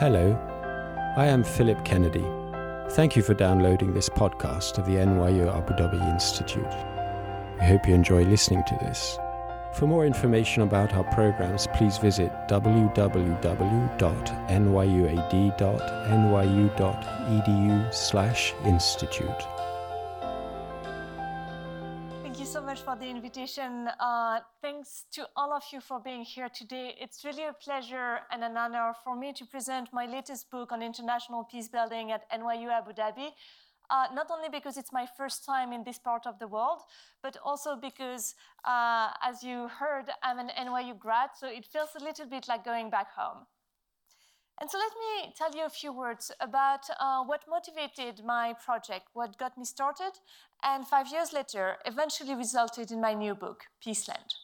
Hello, I am Philip Kennedy. Thank you for downloading this podcast of the NYU Abu Dhabi Institute. We hope you enjoy listening to this. For more information about our programs, please visit www.nyuad.nyu.edu/institute. invitation. Uh, thanks to all of you for being here today. It's really a pleasure and an honor for me to present my latest book on international peace building at NYU Abu Dhabi. Uh, not only because it's my first time in this part of the world, but also because, uh, as you heard, I'm an NYU grad, so it feels a little bit like going back home. And so let me tell you a few words about uh, what motivated my project, what got me started, and five years later eventually resulted in my new book, Peaceland.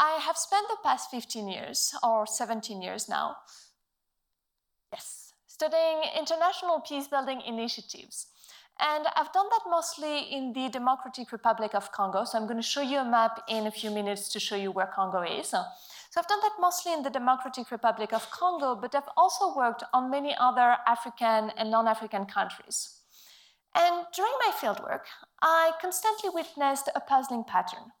I have spent the past 15 years, or 17 years now, yes, studying international peace building initiatives. And I've done that mostly in the Democratic Republic of Congo. So I'm going to show you a map in a few minutes to show you where Congo is. So I've done that mostly in the Democratic Republic of Congo, but I've also worked on many other African and non African countries. And during my fieldwork, I constantly witnessed a puzzling pattern,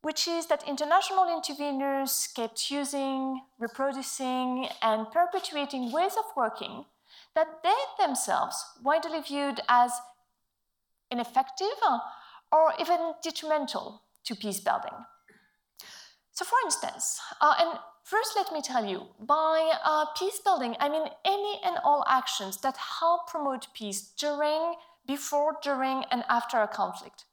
which is that international interveners kept using, reproducing, and perpetuating ways of working that they themselves widely viewed as ineffective or even detrimental to peace building. So, for instance, uh, and first let me tell you, by uh, peace building, I mean any and all actions that help promote peace during, before, during, and after a conflict.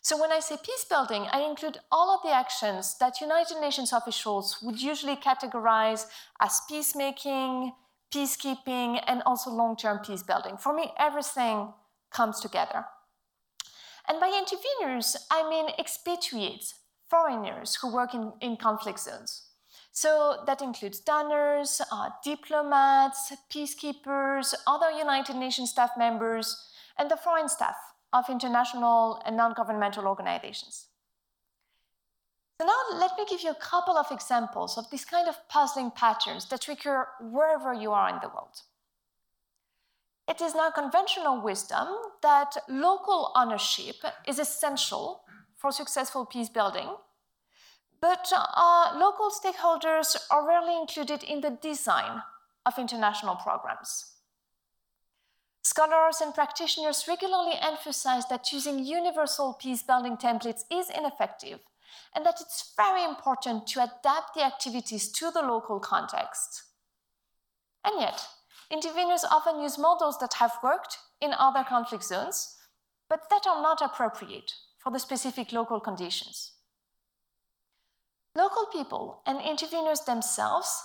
So, when I say peace building, I include all of the actions that United Nations officials would usually categorize as peacemaking, peacekeeping, and also long term peace building. For me, everything comes together. And by interveners, I mean expatriates, foreigners who work in, in conflict zones. So that includes donors, uh, diplomats, peacekeepers, other United Nations staff members, and the foreign staff of international and non governmental organizations. So now let me give you a couple of examples of these kind of puzzling patterns that recur wherever you are in the world. It is now conventional wisdom that local ownership is essential for successful peace building, but uh, local stakeholders are rarely included in the design of international programs. Scholars and practitioners regularly emphasize that using universal peace building templates is ineffective and that it's very important to adapt the activities to the local context. And yet, interveners often use models that have worked in other conflict zones, but that are not appropriate for the specific local conditions. Local people and interveners themselves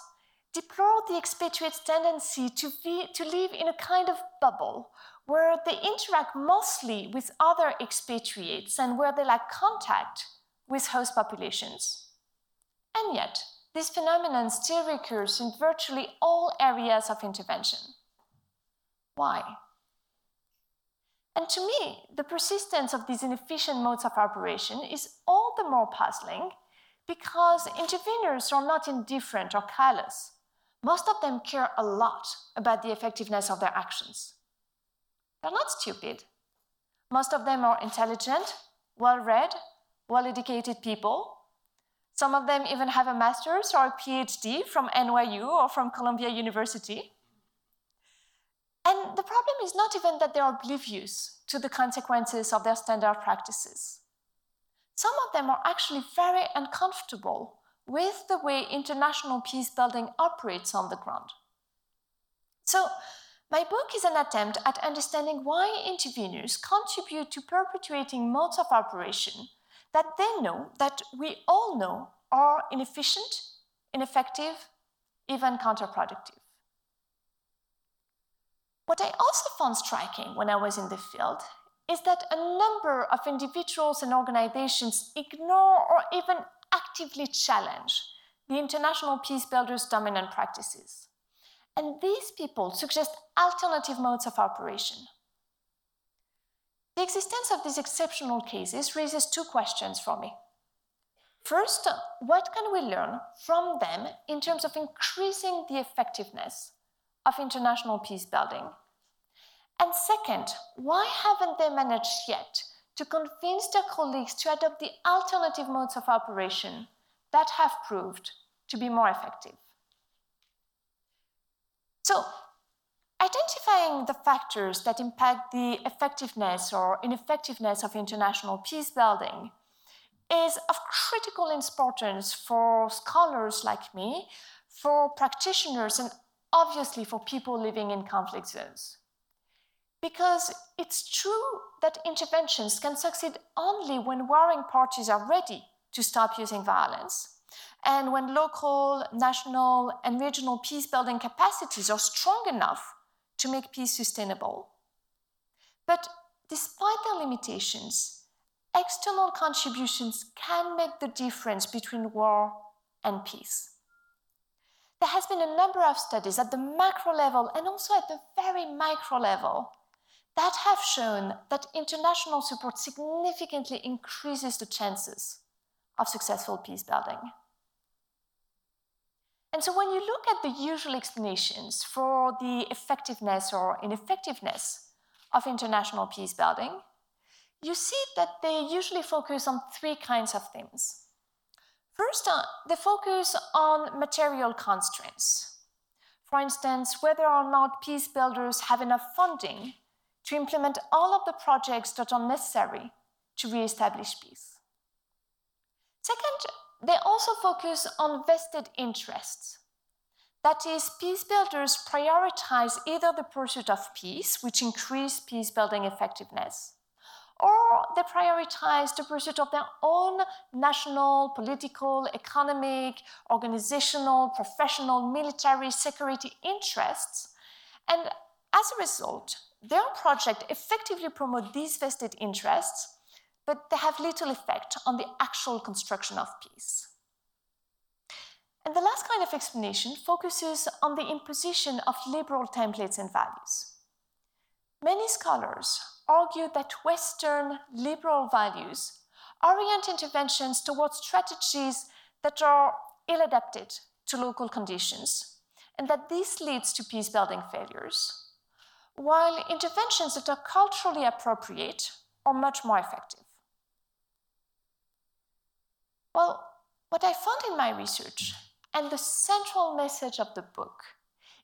deplore the expatriates' tendency to, to live in a kind of bubble where they interact mostly with other expatriates and where they lack contact with host populations. And yet, this phenomenon still recurs in virtually all areas of intervention. Why? And to me, the persistence of these inefficient modes of operation is all the more puzzling because interveners are not indifferent or callous. Most of them care a lot about the effectiveness of their actions. They're not stupid. Most of them are intelligent, well read, well educated people. Some of them even have a master's or a PhD from NYU or from Columbia University. And the problem is not even that they are oblivious to the consequences of their standard practices. Some of them are actually very uncomfortable with the way international peace building operates on the ground. So, my book is an attempt at understanding why interveners contribute to perpetuating modes of operation that they know, that we all know, are inefficient, ineffective, even counterproductive. What I also found striking when I was in the field is that a number of individuals and organizations ignore or even actively challenge the international peace builders' dominant practices. And these people suggest alternative modes of operation, the existence of these exceptional cases raises two questions for me. First, what can we learn from them in terms of increasing the effectiveness of international peace building? And second, why haven't they managed yet to convince their colleagues to adopt the alternative modes of operation that have proved to be more effective? So, identifying the factors that impact the effectiveness or ineffectiveness of international peace building is of critical importance for scholars like me, for practitioners, and obviously for people living in conflict zones. Because it's true that interventions can succeed only when warring parties are ready to stop using violence, and when local, national, and regional peace building capacities are strong enough to make peace sustainable. But despite their limitations, external contributions can make the difference between war and peace. There has been a number of studies at the macro level and also at the very micro level that have shown that international support significantly increases the chances of successful peace building. And so when you look at the usual explanations for the effectiveness or ineffectiveness of international peace building, you see that they usually focus on three kinds of themes. First, uh, they focus on material constraints. For instance, whether or not peace builders have enough funding to implement all of the projects that are necessary to re-establish peace. Second, they also focus on vested interests. That is, peace builders prioritize either the pursuit of peace, which increase peace building effectiveness, or they prioritize the pursuit of their own national, political, economic, organizational, professional, military, security interests. And as a result, their project effectively promote these vested interests but they have little effect on the actual construction of peace. And the last kind of explanation focuses on the imposition of liberal templates and values. Many scholars argue that Western liberal values orient interventions towards strategies that are ill adapted to local conditions, and that this leads to peace building failures, while interventions that are culturally appropriate are much more effective. Well, what I found in my research, and the central message of the book,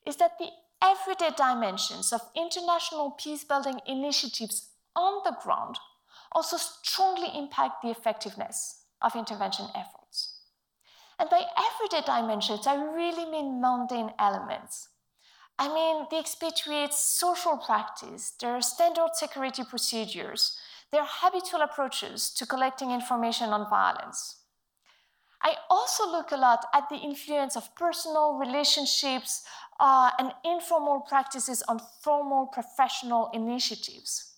is that the everyday dimensions of international peace building initiatives on the ground also strongly impact the effectiveness of intervention efforts. And by everyday dimensions, I really mean mundane elements. I mean the expatriates' social practice, their standard security procedures, their habitual approaches to collecting information on violence. I also look a lot at the influence of personal relationships uh, and informal practices on formal professional initiatives.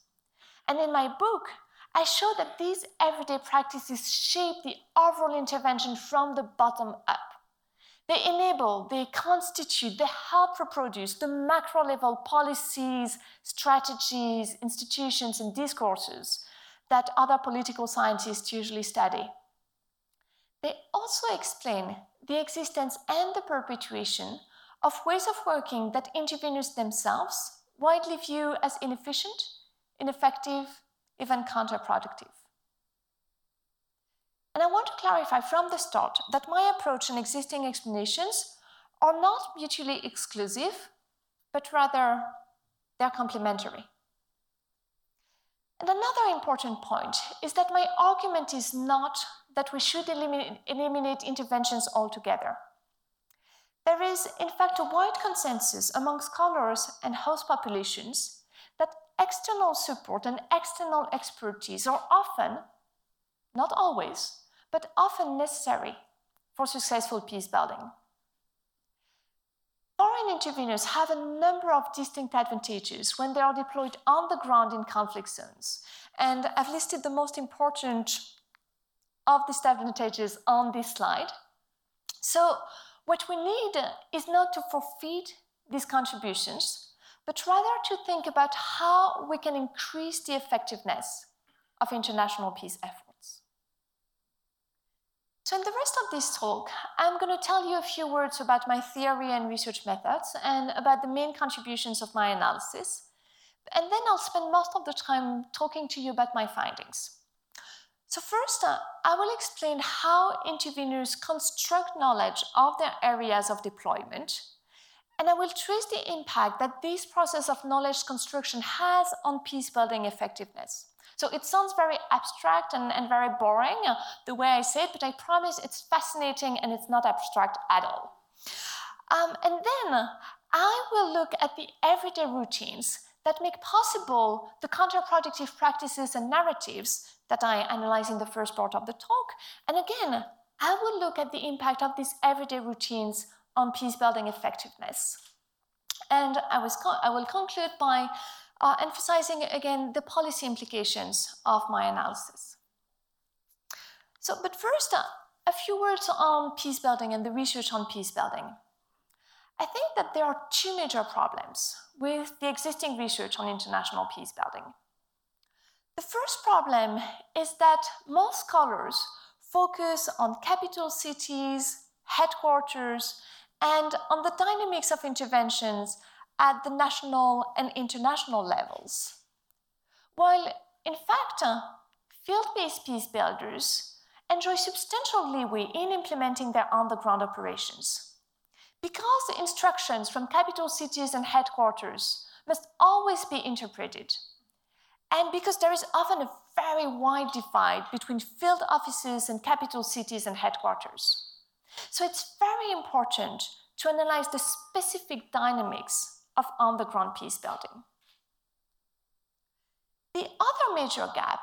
And in my book, I show that these everyday practices shape the overall intervention from the bottom up. They enable, they constitute, they help reproduce the macro level policies, strategies, institutions, and discourses that other political scientists usually study. They also explain the existence and the perpetuation of ways of working that interveners themselves widely view as inefficient, ineffective, even counterproductive. And I want to clarify from the start that my approach and existing explanations are not mutually exclusive, but rather they're complementary. And another important point is that my argument is not that we should eliminate, eliminate interventions altogether. There is, in fact, a wide consensus among scholars and host populations that external support and external expertise are often, not always, but often necessary for successful peace building. Foreign interveners have a number of distinct advantages when they are deployed on the ground in conflict zones. And I've listed the most important of these advantages on this slide. So what we need is not to forfeit these contributions, but rather to think about how we can increase the effectiveness of international peace efforts. So, in the rest of this talk, I'm going to tell you a few words about my theory and research methods and about the main contributions of my analysis. And then I'll spend most of the time talking to you about my findings. So, first, uh, I will explain how interveners construct knowledge of their areas of deployment. And I will trace the impact that this process of knowledge construction has on peace building effectiveness. So it sounds very abstract and, and very boring uh, the way I say it, but I promise it's fascinating and it's not abstract at all. Um, and then I will look at the everyday routines that make possible the counterproductive practices and narratives that I analyze in the first part of the talk. And again, I will look at the impact of these everyday routines on peace building effectiveness. And I, was I will conclude by uh, emphasizing again the policy implications of my analysis. So, but first, uh, a few words on peace building and the research on peace building. I think that there are two major problems with the existing research on international peace building. The first problem is that most scholars focus on capital cities, headquarters, and on the dynamics of interventions at the national and international levels. While, in fact, uh, field based peace builders enjoy substantial leeway in implementing their on the ground operations. Because the instructions from capital cities and headquarters must always be interpreted, and because there is often a very wide divide between field offices and capital cities and headquarters. So it's very important to analyze the specific dynamics of on the ground peace building. The other major gap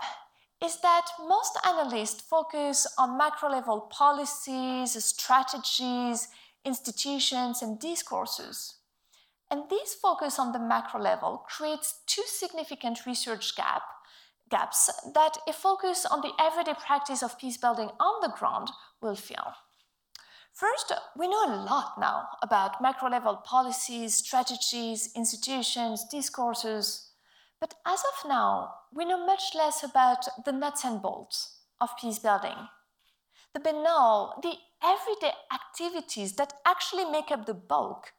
is that most analysts focus on macro level policies, strategies, institutions, and discourses. And this focus on the macro level creates two significant research gap, gaps that a focus on the everyday practice of peace building on the ground will fill. First, we know a lot now about macro level policies, strategies, institutions, discourses, but as of now, we know much less about the nuts and bolts of peace building. The banal, the everyday activities that actually make up the bulk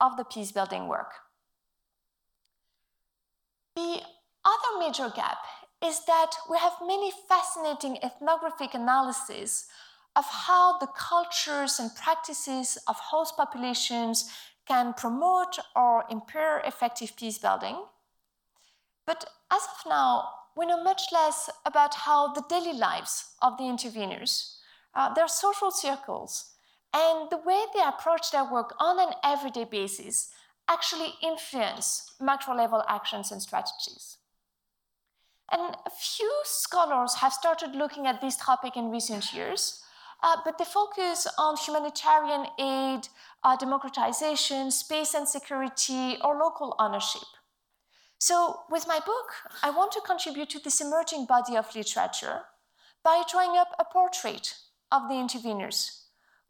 of the peace building work. The other major gap is that we have many fascinating ethnographic analyses of how the cultures and practices of host populations can promote or impair effective peace building. But as of now, we know much less about how the daily lives of the interveners, uh, their social circles, and the way they approach their work on an everyday basis actually influence macro level actions and strategies. And a few scholars have started looking at this topic in recent years, uh, but they focus on humanitarian aid, uh, democratization, space and security, or local ownership. So, with my book, I want to contribute to this emerging body of literature by drawing up a portrait of the interveners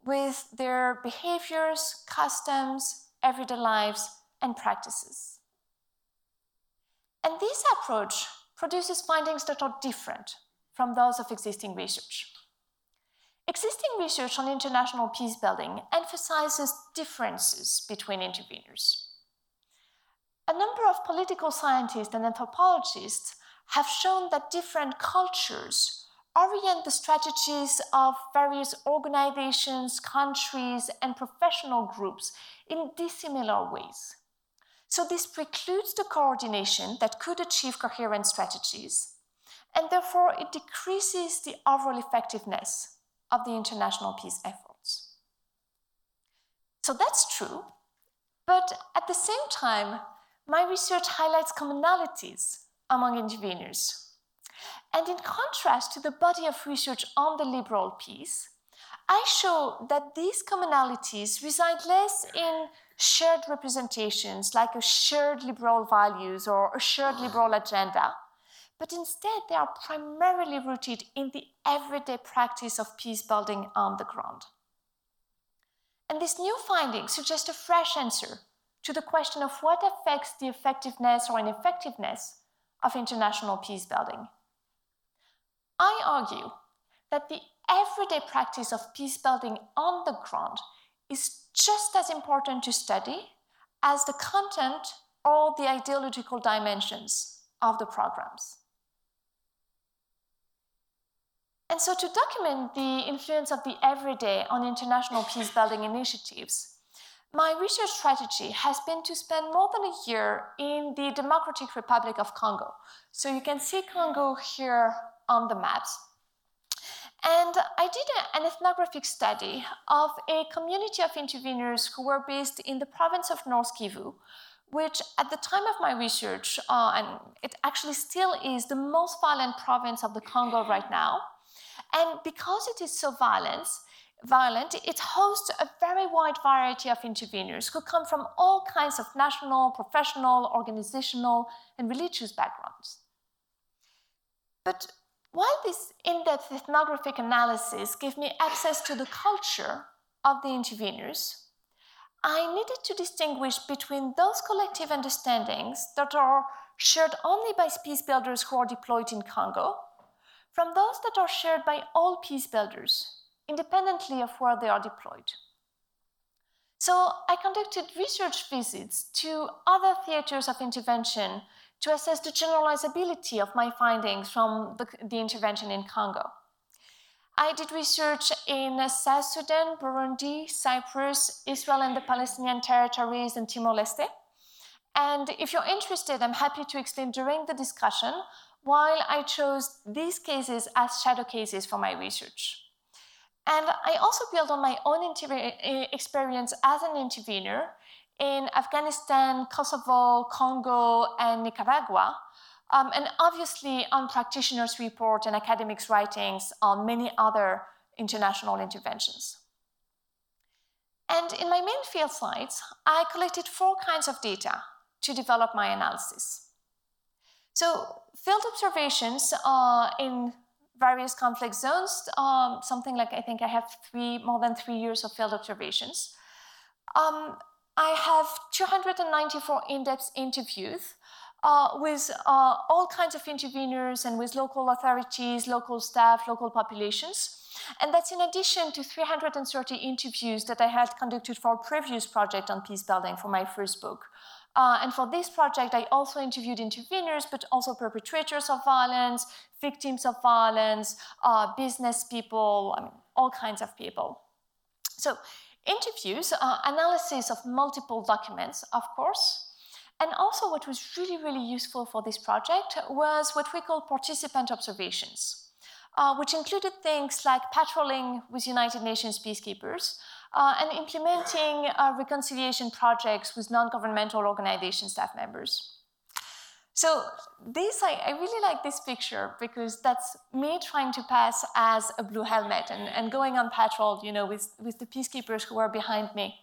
with their behaviors, customs, everyday lives, and practices. And this approach produces findings that are different from those of existing research. Existing research on international peace building emphasizes differences between interveners. A number of political scientists and anthropologists have shown that different cultures orient the strategies of various organizations, countries, and professional groups in dissimilar ways. So, this precludes the coordination that could achieve coherent strategies, and therefore it decreases the overall effectiveness of the international peace efforts. So that's true, but at the same time, my research highlights commonalities among interveners. And in contrast to the body of research on the liberal peace, I show that these commonalities reside less in shared representations like a shared liberal values or a shared liberal agenda, but instead they are primarily rooted in the everyday practice of peace building on the ground. And this new finding suggests a fresh answer to the question of what affects the effectiveness or ineffectiveness of international peace building. I argue that the everyday practice of peace building on the ground is just as important to study as the content or the ideological dimensions of the programs. And so, to document the influence of the everyday on international peace building initiatives, my research strategy has been to spend more than a year in the Democratic Republic of Congo. So, you can see Congo here on the maps. And I did an ethnographic study of a community of interveners who were based in the province of North Kivu, which at the time of my research, uh, and it actually still is the most violent province of the Congo right now. And because it is so violent, violent, it hosts a very wide variety of interveners who come from all kinds of national, professional, organizational, and religious backgrounds. But while this in depth ethnographic analysis gave me access to the culture of the interveners, I needed to distinguish between those collective understandings that are shared only by peace builders who are deployed in Congo from those that are shared by all peace builders, independently of where they are deployed. So I conducted research visits to other theaters of intervention to assess the generalizability of my findings from the, the intervention in Congo. I did research in South Sudan, Burundi, Cyprus, Israel and the Palestinian territories, and Timor Leste. And if you're interested, I'm happy to explain during the discussion why I chose these cases as shadow cases for my research. And I also built on my own experience as an intervener in Afghanistan, Kosovo, Congo, and Nicaragua, um, and obviously on practitioners' reports and academics' writings on many other international interventions. And in my main field slides, I collected four kinds of data to develop my analysis. So field observations uh, in various conflict zones, um, something like I think I have three, more than three years of field observations. Um, I have 294 in-depth interviews uh, with uh, all kinds of interveners and with local authorities, local staff, local populations. And that's in addition to 330 interviews that I had conducted for a previous project on peace building for my first book. Uh, and for this project, I also interviewed interveners, but also perpetrators of violence, victims of violence, uh, business people, I mean, all kinds of people. So interviews, uh, analysis of multiple documents, of course, and also what was really, really useful for this project was what we call participant observations, uh, which included things like patrolling with United Nations peacekeepers uh, and implementing uh, reconciliation projects with non-governmental organization staff members. So this, I, I, really like this picture because that's me trying to pass as a blue helmet and, and going on patrol, you know, with, with the peacekeepers who are behind me.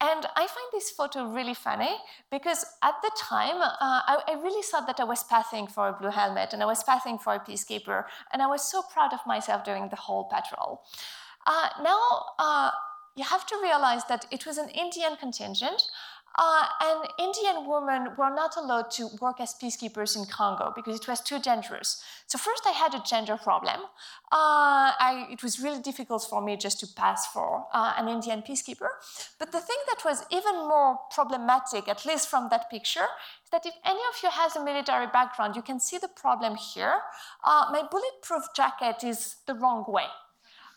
And I find this photo really funny because at the time, uh, I, I, really thought that I was passing for a blue helmet and I was passing for a peacekeeper. And I was so proud of myself during the whole patrol. Uh, now, uh, you have to realize that it was an Indian contingent. Uh, and Indian women were not allowed to work as peacekeepers in Congo because it was too dangerous. So first I had a gender problem. Uh, I, it was really difficult for me just to pass for uh, an Indian peacekeeper. But the thing that was even more problematic, at least from that picture, is that if any of you has a military background, you can see the problem here. Uh, my bulletproof jacket is the wrong way.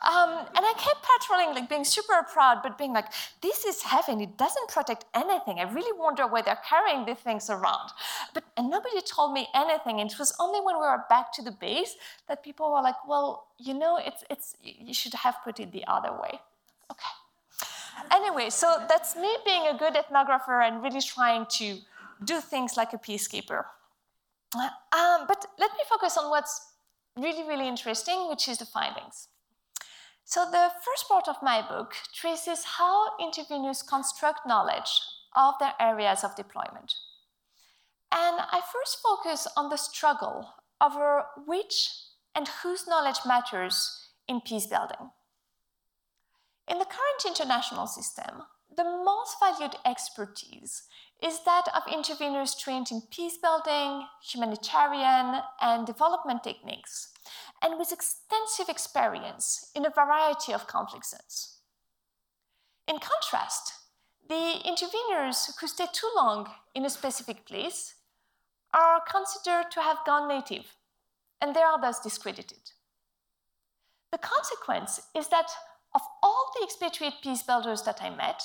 Um, and I kept patrolling, like being super proud, but being like, this is heavy and it doesn't protect anything. I really wonder why they're carrying these things around. But and nobody told me anything. And it was only when we were back to the base that people were like, well, you know, it's, it's, you should have put it the other way. Okay. Anyway, so that's me being a good ethnographer and really trying to do things like a peacekeeper. Um, but let me focus on what's really, really interesting, which is the findings. So the first part of my book traces how interveners construct knowledge of their areas of deployment. And I first focus on the struggle over which and whose knowledge matters in peace building. In the current international system, the most valued expertise is that of interveners trained in peace building, humanitarian, and development techniques, and with extensive experience in a variety of conflict zones. In contrast, the interveners who stay too long in a specific place are considered to have gone native, and they are thus discredited. The consequence is that of all the expatriate peace builders that I met,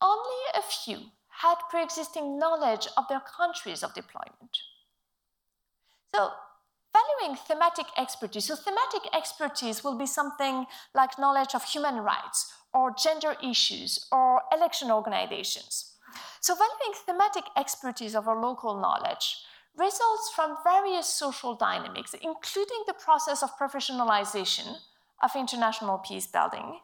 only a few had pre existing knowledge of their countries of deployment. So, valuing thematic expertise, so thematic expertise will be something like knowledge of human rights or gender issues or election organizations. So, valuing thematic expertise over local knowledge results from various social dynamics, including the process of professionalization of international peace building,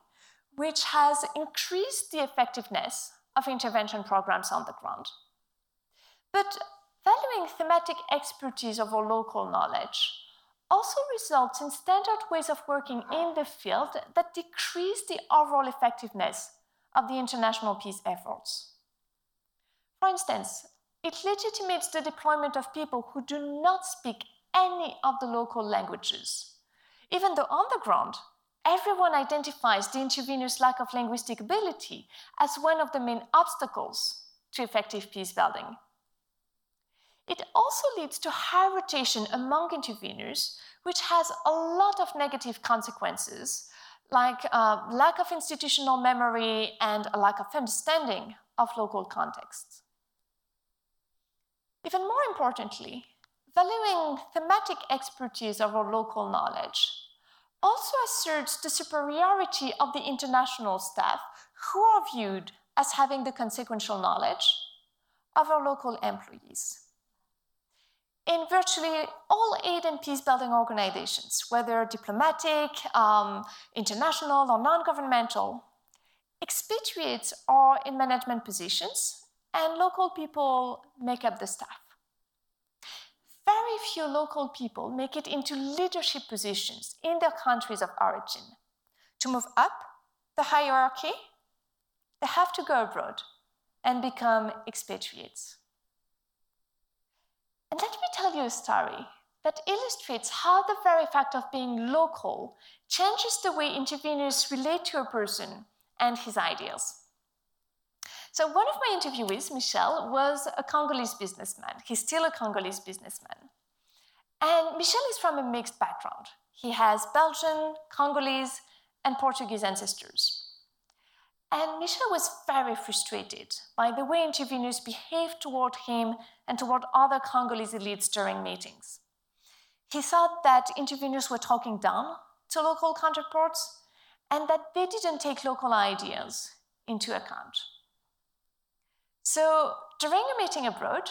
which has increased the effectiveness of intervention programs on the ground. But valuing thematic expertise over local knowledge also results in standard ways of working in the field that decrease the overall effectiveness of the international peace efforts. For instance, it legitimates the deployment of people who do not speak any of the local languages, even though on the ground, everyone identifies the intervener's lack of linguistic ability as one of the main obstacles to effective peace building. It also leads to high rotation among interveners, which has a lot of negative consequences, like uh, lack of institutional memory and a lack of understanding of local contexts. Even more importantly, valuing thematic expertise over local knowledge also asserts the superiority of the international staff who are viewed as having the consequential knowledge of our local employees. In virtually all aid and peace building organizations, whether diplomatic, um, international, or non governmental, expatriates are in management positions and local people make up the staff very few local people make it into leadership positions in their countries of origin. To move up the hierarchy, they have to go abroad and become expatriates. And let me tell you a story that illustrates how the very fact of being local changes the way interveners relate to a person and his ideals. So one of my interviewees, Michel, was a Congolese businessman. He's still a Congolese businessman. And Michel is from a mixed background. He has Belgian, Congolese, and Portuguese ancestors. And Michel was very frustrated by the way interveners behaved toward him and toward other Congolese elites during meetings. He thought that interveners were talking down to local counterparts and that they didn't take local ideas into account. So during a meeting abroad,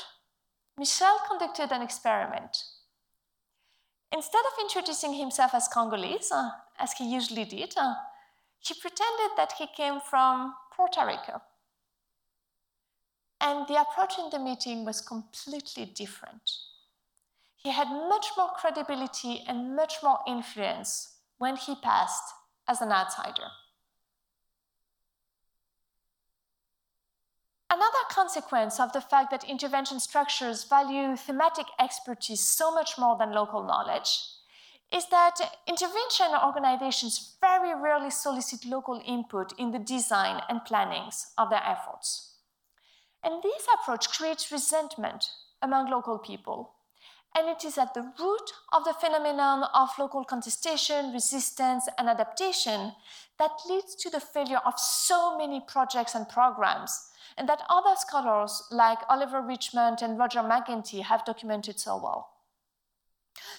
Michel conducted an experiment. Instead of introducing himself as Congolese, uh, as he usually did, uh, he pretended that he came from Puerto Rico. And the approach in the meeting was completely different. He had much more credibility and much more influence when he passed as an outsider. Another consequence of the fact that intervention structures value thematic expertise so much more than local knowledge is that intervention organizations very rarely solicit local input in the design and plannings of their efforts. And this approach creates resentment among local people. And it is at the root of the phenomenon of local contestation, resistance, and adaptation that leads to the failure of so many projects and programs and that other scholars like Oliver Richmond and Roger Mac Ginty have documented so well.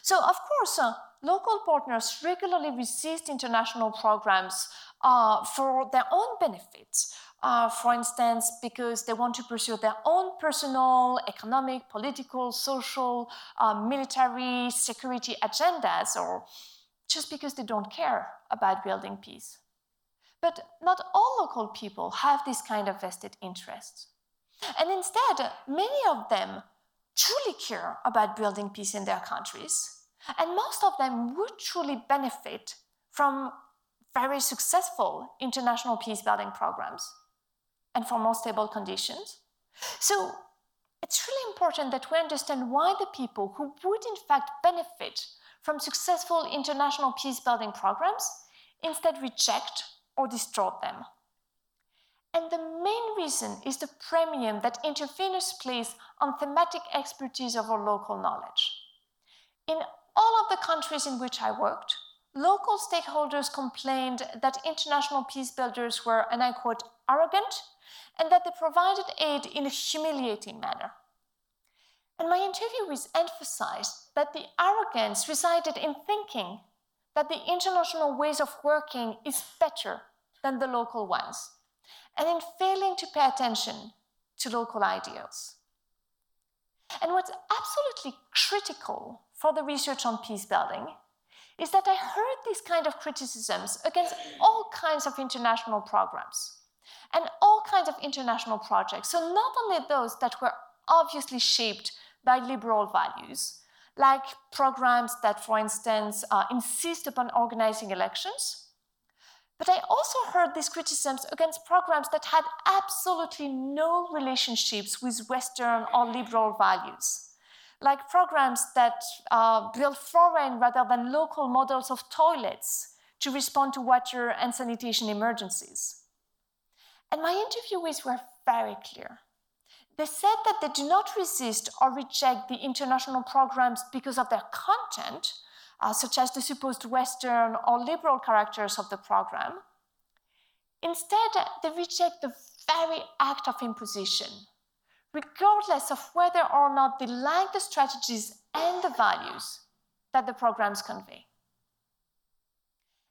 So, of course, uh, local partners regularly resist international programs uh, for their own benefits. Uh, for instance, because they want to pursue their own personal, economic, political, social, uh, military, security agendas, or just because they don't care about building peace. But not all local people have this kind of vested interest. And instead, many of them truly care about building peace in their countries. And most of them would truly benefit from very successful international peace building programs. And for more stable conditions. So it's really important that we understand why the people who would in fact benefit from successful international peace building programs instead reject or distort them. And the main reason is the premium that interveners place on thematic expertise over local knowledge. In all of the countries in which I worked, local stakeholders complained that international peace builders were, and I quote, arrogant, and that they provided aid in a humiliating manner. And my interviewees emphasized that the arrogance resided in thinking that the international ways of working is better than the local ones and in failing to pay attention to local ideals. And what's absolutely critical for the research on peace building is that I heard these kind of criticisms against all kinds of international programs and all kinds of international projects. So, not only those that were obviously shaped by liberal values, like programs that, for instance, uh, insist upon organizing elections but I also heard these criticisms against programs that had absolutely no relationships with Western or liberal values, like programs that uh, build foreign rather than local models of toilets to respond to water and sanitation emergencies. And my interviewees were very clear. They said that they do not resist or reject the international programs because of their content, uh, such as the supposed Western or liberal characters of the program. Instead, they reject the very act of imposition, regardless of whether or not they like the strategies and the values that the programs convey.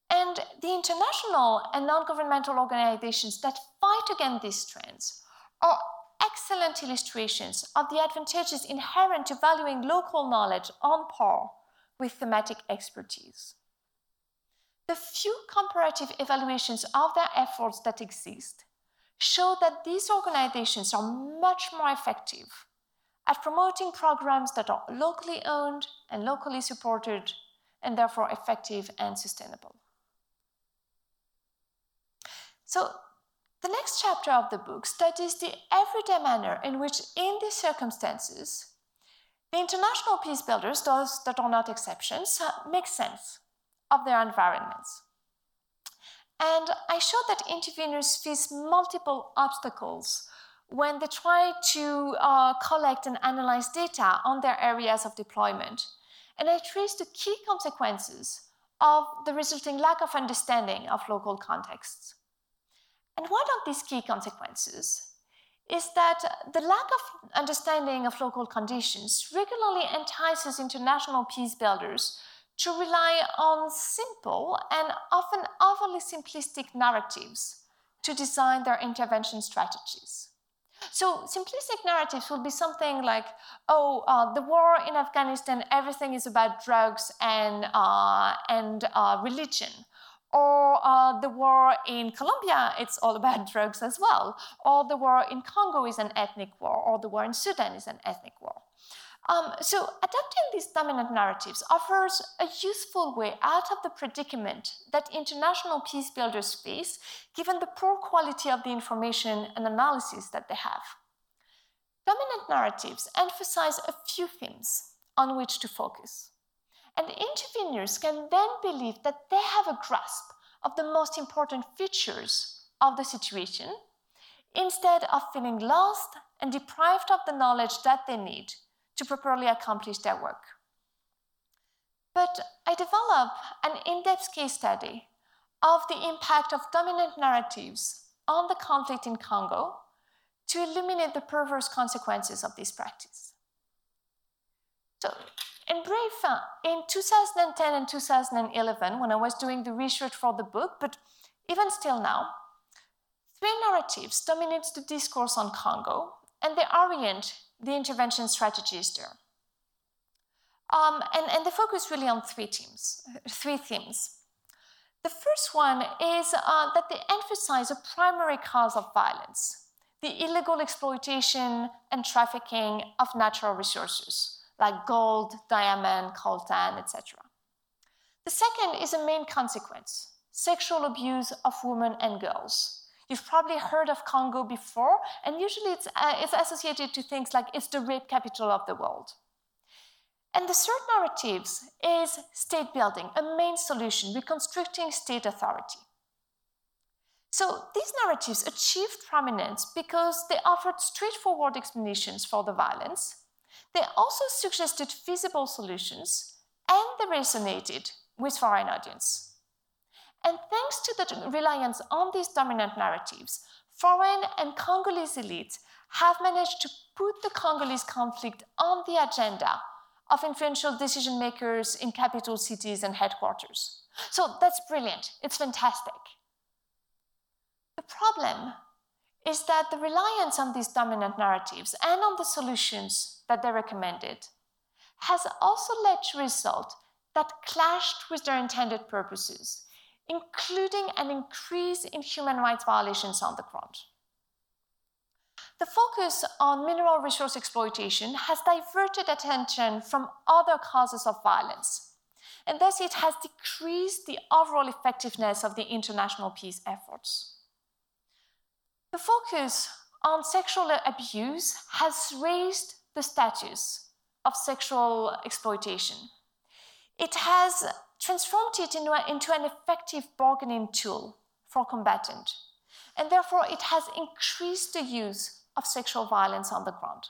And the international and non governmental organizations that fight against these trends are excellent illustrations of the advantages inherent to valuing local knowledge on par with thematic expertise. The few comparative evaluations of their efforts that exist show that these organizations are much more effective at promoting programs that are locally owned and locally supported and therefore effective and sustainable. So, the next chapter of the book studies the everyday manner in which, in these circumstances, the international peace builders, those that are not exceptions, make sense of their environments. And I showed that interveners face multiple obstacles when they try to uh, collect and analyze data on their areas of deployment. And I traced the key consequences of the resulting lack of understanding of local contexts. And one of these key consequences is that the lack of understanding of local conditions regularly entices international peace builders to rely on simple and often overly simplistic narratives to design their intervention strategies. So, simplistic narratives will be something like, oh, uh, the war in Afghanistan, everything is about drugs and, uh, and uh, religion or uh, the war in Colombia, it's all about drugs as well, or the war in Congo is an ethnic war, or the war in Sudan is an ethnic war. Um, so, adapting these dominant narratives offers a useful way out of the predicament that international peace builders face, given the poor quality of the information and analysis that they have. Dominant narratives emphasize a few themes on which to focus. And interveners can then believe that they have a grasp of the most important features of the situation instead of feeling lost and deprived of the knowledge that they need to properly accomplish their work. But I develop an in depth case study of the impact of dominant narratives on the conflict in Congo to illuminate the perverse consequences of this practice. In brief, in 2010 and 2011, when I was doing the research for the book, but even still now, three narratives dominate the discourse on Congo, and they orient the intervention strategies there. Um, and, and they focus really on three themes. Three themes. The first one is uh, that they emphasize a primary cause of violence the illegal exploitation and trafficking of natural resources like gold, diamond, coltan, etc. The second is a main consequence sexual abuse of women and girls, You've probably heard of Congo before, and usually it's, uh, it's associated to things like it's the rape capital of the world. And the third narrative is state building, a main solution, reconstructing state authority. So these narratives achieved prominence because they offered straightforward explanations for the violence. They also suggested feasible solutions, and they resonated with foreign audience. And thanks to the reliance on these dominant narratives, foreign and Congolese elites have managed to put the Congolese conflict on the agenda of influential decision makers in capital cities and headquarters. So that's brilliant. It's fantastic. The problem is that the reliance on these dominant narratives and on the solutions that they recommended has also led to results that clashed with their intended purposes, including an increase in human rights violations on the ground. The focus on mineral resource exploitation has diverted attention from other causes of violence, and thus it has decreased the overall effectiveness of the international peace efforts. The focus on sexual abuse has raised the status of sexual exploitation. It has transformed it into, a, into an effective bargaining tool for combatant, and therefore it has increased the use of sexual violence on the ground.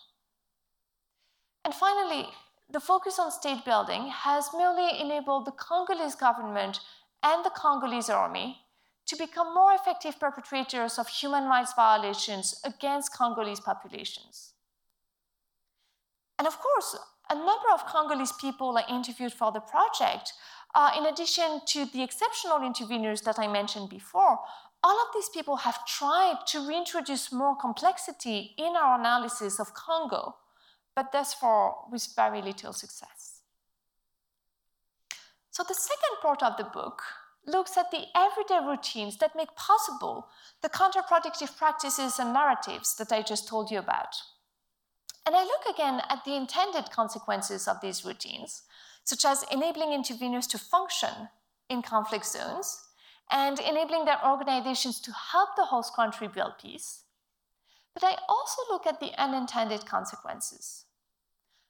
And finally, the focus on state building has merely enabled the Congolese government and the Congolese army to become more effective perpetrators of human rights violations against Congolese populations. And of course, a number of Congolese people I interviewed for the project, uh, in addition to the exceptional interveners that I mentioned before, all of these people have tried to reintroduce more complexity in our analysis of Congo, but thus far with very little success. So the second part of the book looks at the everyday routines that make possible the counterproductive practices and narratives that I just told you about. And I look again at the intended consequences of these routines, such as enabling interveners to function in conflict zones and enabling their organizations to help the host country build peace. But I also look at the unintended consequences.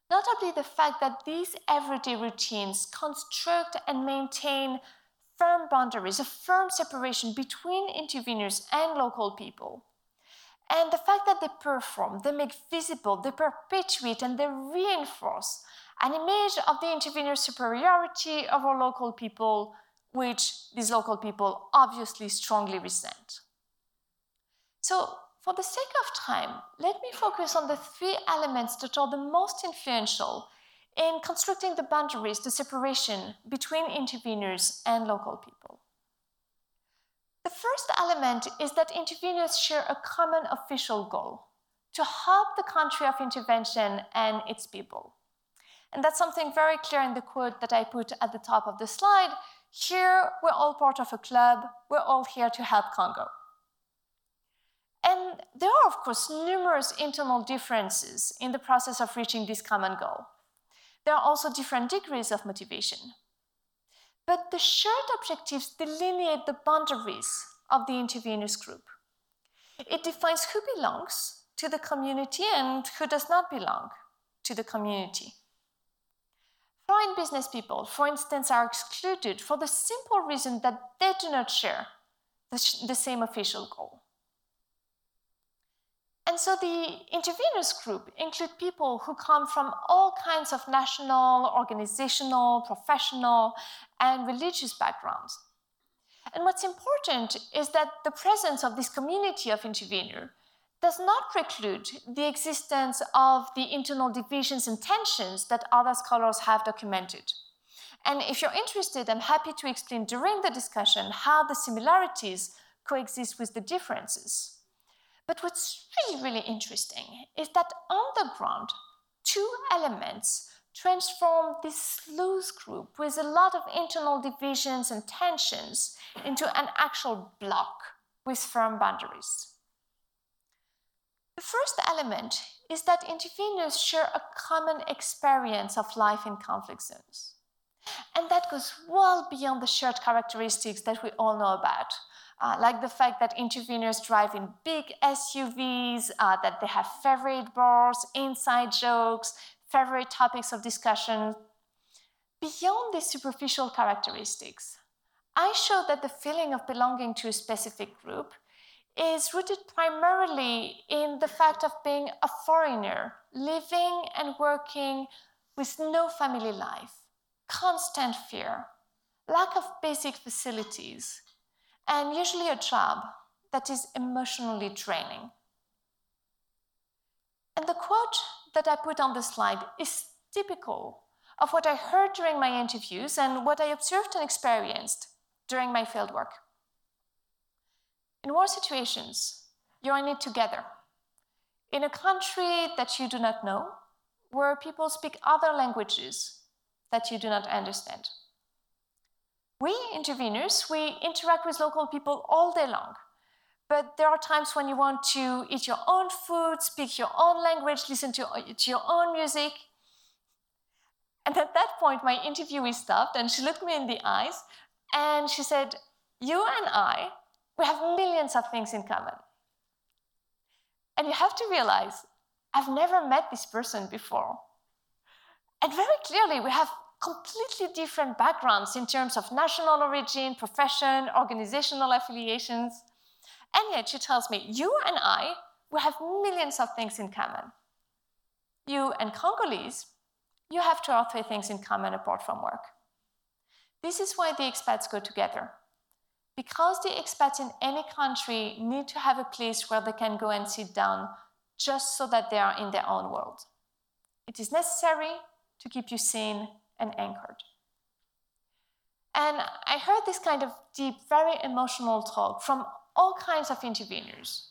Notably, the fact that these everyday routines construct and maintain firm boundaries, a firm separation between interveners and local people. And the fact that they perform, they make visible, they perpetuate, and they reinforce an image of the intervener superiority over local people which these local people obviously strongly resent. So, for the sake of time, let me focus on the three elements that are the most influential in constructing the boundaries, the separation between interveners and local people. The first element is that interveners share a common official goal to help the country of intervention and its people. And that's something very clear in the quote that I put at the top of the slide here, we're all part of a club. We're all here to help Congo. And there are, of course, numerous internal differences in the process of reaching this common goal. There are also different degrees of motivation. But the shared objectives delineate the boundaries of the interveners group. It defines who belongs to the community and who does not belong to the community. Foreign business people, for instance, are excluded for the simple reason that they do not share the, the same official goal. And so the interveners group include people who come from all kinds of national, organizational, professional, and religious backgrounds. And what's important is that the presence of this community of intervener does not preclude the existence of the internal divisions and tensions that other scholars have documented. And if you're interested, I'm happy to explain during the discussion how the similarities coexist with the differences. But what's really, really interesting is that on the ground, two elements transform this loose group with a lot of internal divisions and tensions into an actual block with firm boundaries. The first element is that interveners share a common experience of life in conflict zones. And that goes well beyond the shared characteristics that we all know about uh, like the fact that interveners drive in big SUVs, uh, that they have favorite bars, inside jokes, favorite topics of discussion. Beyond these superficial characteristics, I showed that the feeling of belonging to a specific group is rooted primarily in the fact of being a foreigner, living and working with no family life, constant fear, lack of basic facilities, and usually a job that is emotionally draining. And the quote that I put on the slide is typical of what I heard during my interviews and what I observed and experienced during my fieldwork. In war situations, you're in it together. In a country that you do not know, where people speak other languages that you do not understand. We interveners, we interact with local people all day long. But there are times when you want to eat your own food, speak your own language, listen to, uh, to your own music. And at that point, my interviewee stopped and she looked me in the eyes and she said, You and I, we have millions of things in common. And you have to realize, I've never met this person before. And very clearly, we have completely different backgrounds in terms of national origin, profession, organizational affiliations. And yet she tells me, you and I, we have millions of things in common. You and Congolese, you have two or three things in common apart from work. This is why the expats go together. Because the expats in any country need to have a place where they can go and sit down just so that they are in their own world. It is necessary to keep you sane and anchored. And I heard this kind of deep, very emotional talk from all kinds of interveners,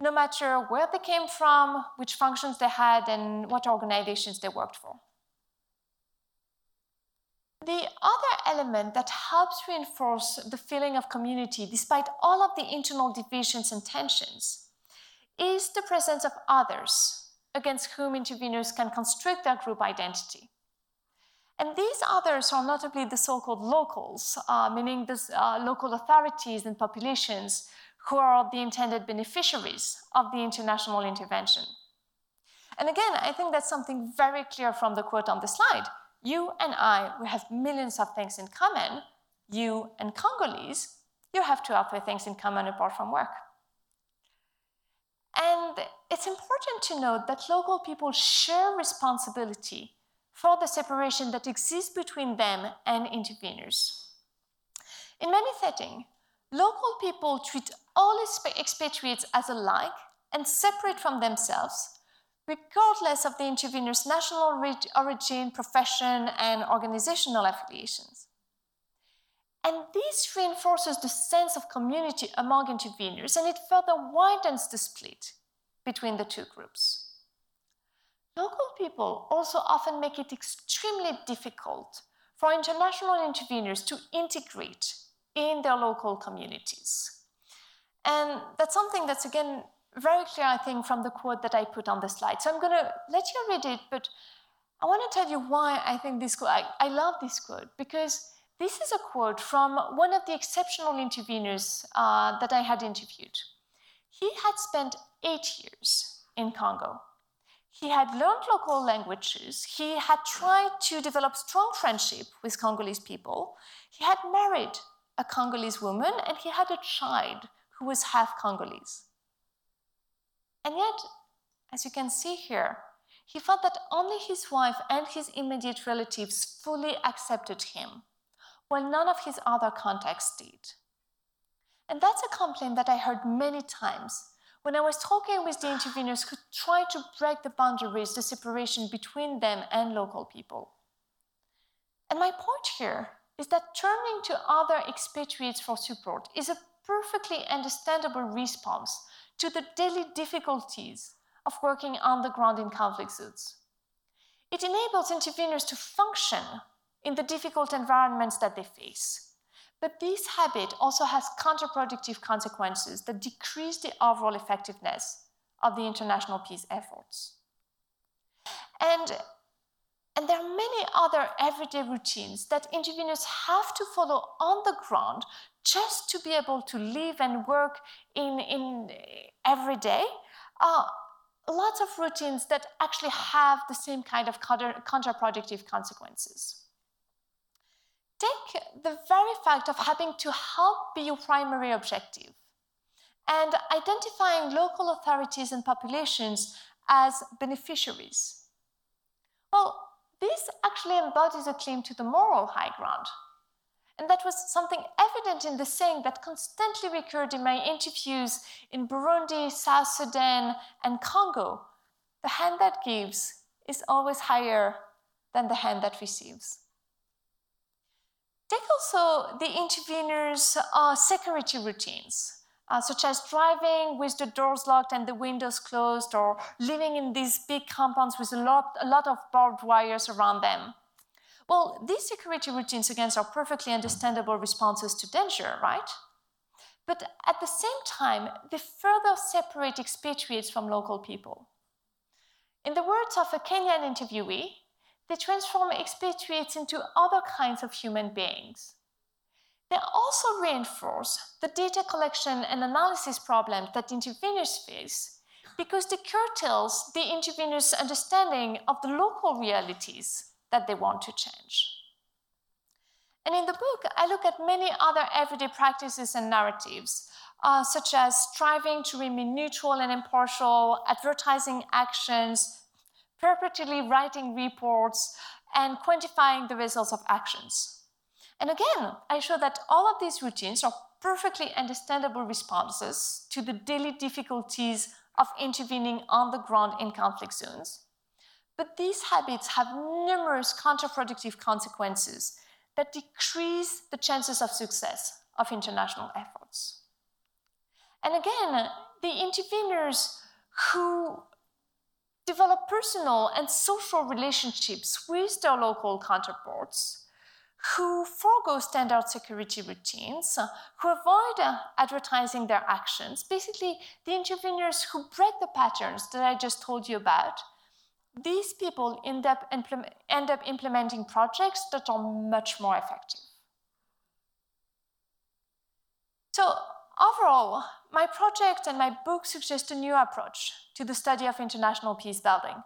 no matter where they came from, which functions they had, and what organizations they worked for. The other element that helps reinforce the feeling of community, despite all of the internal divisions and tensions, is the presence of others against whom interveners can construct their group identity. And these others are notably the so called locals, uh, meaning the uh, local authorities and populations who are the intended beneficiaries of the international intervention. And again, I think that's something very clear from the quote on the slide. You and I, we have millions of things in common. You and Congolese, you have two other things in common apart from work. And it's important to note that local people share responsibility for the separation that exists between them and interveners. In many settings, local people treat all expatriates as alike and separate from themselves, regardless of the intervener's national origin, profession, and organizational affiliations. And this reinforces the sense of community among interveners, and it further widens the split between the two groups. Local people also often make it extremely difficult for international interveners to integrate in their local communities. And that's something that's, again, very clear, I think, from the quote that I put on the slide. So I'm going to let you read it, but I want to tell you why I think this quote, I, I love this quote, because this is a quote from one of the exceptional interveners uh, that I had interviewed. He had spent eight years in Congo he had learned local languages. He had tried to develop strong friendship with Congolese people. He had married a Congolese woman and he had a child who was half Congolese. And yet, as you can see here, he felt that only his wife and his immediate relatives fully accepted him, while none of his other contacts did. And that's a complaint that I heard many times when I was talking with the interveners who tried to break the boundaries, the separation between them and local people. And my point here is that turning to other expatriates for support is a perfectly understandable response to the daily difficulties of working on the ground in conflict zones. It enables interveners to function in the difficult environments that they face but this habit also has counterproductive consequences that decrease the overall effectiveness of the international peace efforts. And And there are many other everyday routines that interveners have to follow on the ground just to be able to live and work in, in every day. Uh, lots of routines that actually have the same kind of counterproductive consequences. Take the very fact of having to help be your primary objective and identifying local authorities and populations as beneficiaries. Well, this actually embodies a claim to the moral high ground. And that was something evident in the saying that constantly recurred in my interviews in Burundi, South Sudan, and Congo. The hand that gives is always higher than the hand that receives. Take also the interveners' uh, security routines uh, such as driving with the doors locked and the windows closed, or living in these big compounds with a lot, a lot of barbed wires around them. Well, these security routines, again, are perfectly understandable responses to danger, right? But at the same time, they further separate expatriates from local people. In the words of a Kenyan interviewee, they transform expatriates into other kinds of human beings. They also reinforce the data collection and analysis problems that interveners face because they curtails the interveners' understanding of the local realities that they want to change. And in the book, I look at many other everyday practices and narratives, uh, such as striving to remain neutral and impartial, advertising actions, perpetually writing reports, and quantifying the results of actions. And again, I show that all of these routines are perfectly understandable responses to the daily difficulties of intervening on the ground in conflict zones. But these habits have numerous counterproductive consequences that decrease the chances of success of international efforts. And again, the interveners who develop personal and social relationships with their local counterparts who forego standard security routines, who avoid uh, advertising their actions, basically the interveners who break the patterns that I just told you about, these people end up, implement, end up implementing projects that are much more effective. So overall, my project and my book suggest a new approach to the study of international peace building.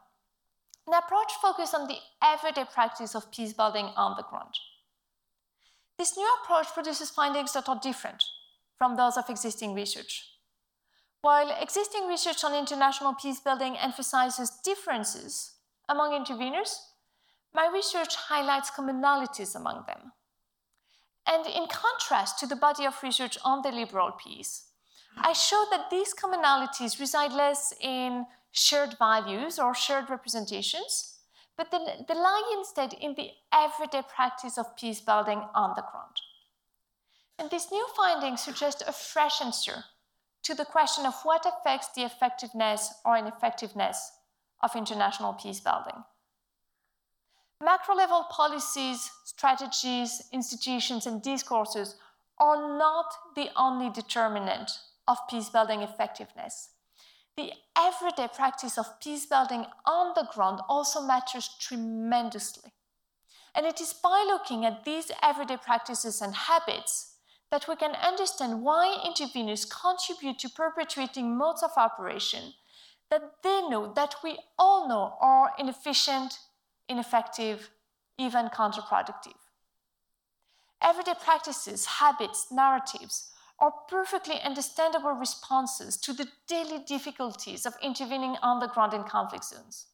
An approach focused on the everyday practice of peace building on the ground. This new approach produces findings that are different from those of existing research. While existing research on international peace building emphasizes differences among interveners, my research highlights commonalities among them. And in contrast to the body of research on the liberal peace, I show that these commonalities reside less in shared values or shared representations, but they, they lie instead in the everyday practice of peace building on the ground. And these new findings suggest a fresh answer to the question of what affects the effectiveness or ineffectiveness of international peace building. Macro level policies, strategies, institutions, and discourses are not the only determinant of peace building effectiveness the everyday practice of peace building on the ground also matters tremendously. And it is by looking at these everyday practices and habits that we can understand why interveners contribute to perpetuating modes of operation that they know, that we all know, are inefficient, ineffective, even counterproductive. Everyday practices, habits, narratives are perfectly understandable responses to the daily difficulties of intervening on the ground in conflict zones.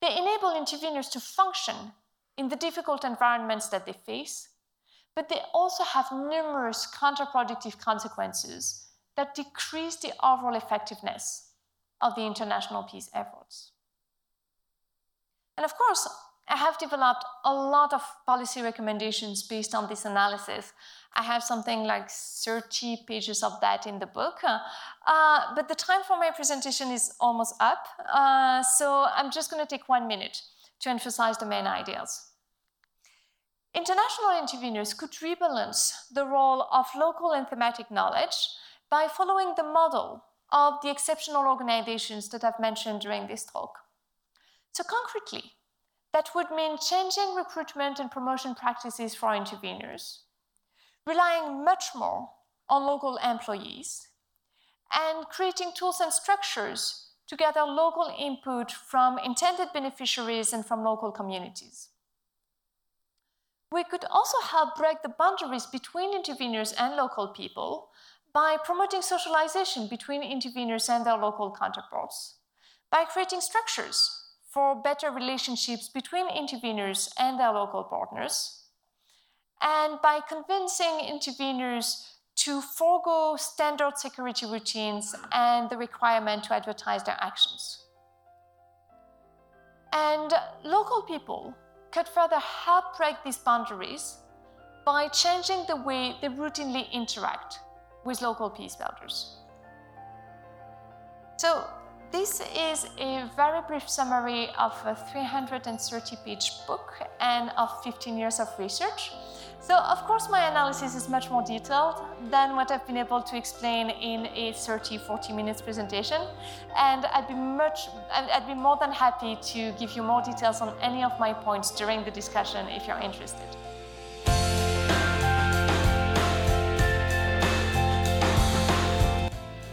They enable interveners to function in the difficult environments that they face, but they also have numerous counterproductive consequences that decrease the overall effectiveness of the international peace efforts. And of course, I have developed a lot of policy recommendations based on this analysis. I have something like 30 pages of that in the book. Uh, but the time for my presentation is almost up. Uh, so I'm just going to take one minute to emphasize the main ideas. International interveners could rebalance the role of local and thematic knowledge by following the model of the exceptional organizations that I've mentioned during this talk. So concretely, That would mean changing recruitment and promotion practices for interveners, relying much more on local employees, and creating tools and structures to gather local input from intended beneficiaries and from local communities. We could also help break the boundaries between interveners and local people by promoting socialization between interveners and their local counterparts, by creating structures for better relationships between interveners and their local partners, and by convincing interveners to forego standard security routines and the requirement to advertise their actions. And local people could further help break these boundaries by changing the way they routinely interact with local peace builders. So, this is a very brief summary of a 330 page book and of 15 years of research. So, of course, my analysis is much more detailed than what I've been able to explain in a 30 40 minutes presentation. And I'd be, much, I'd be more than happy to give you more details on any of my points during the discussion if you're interested.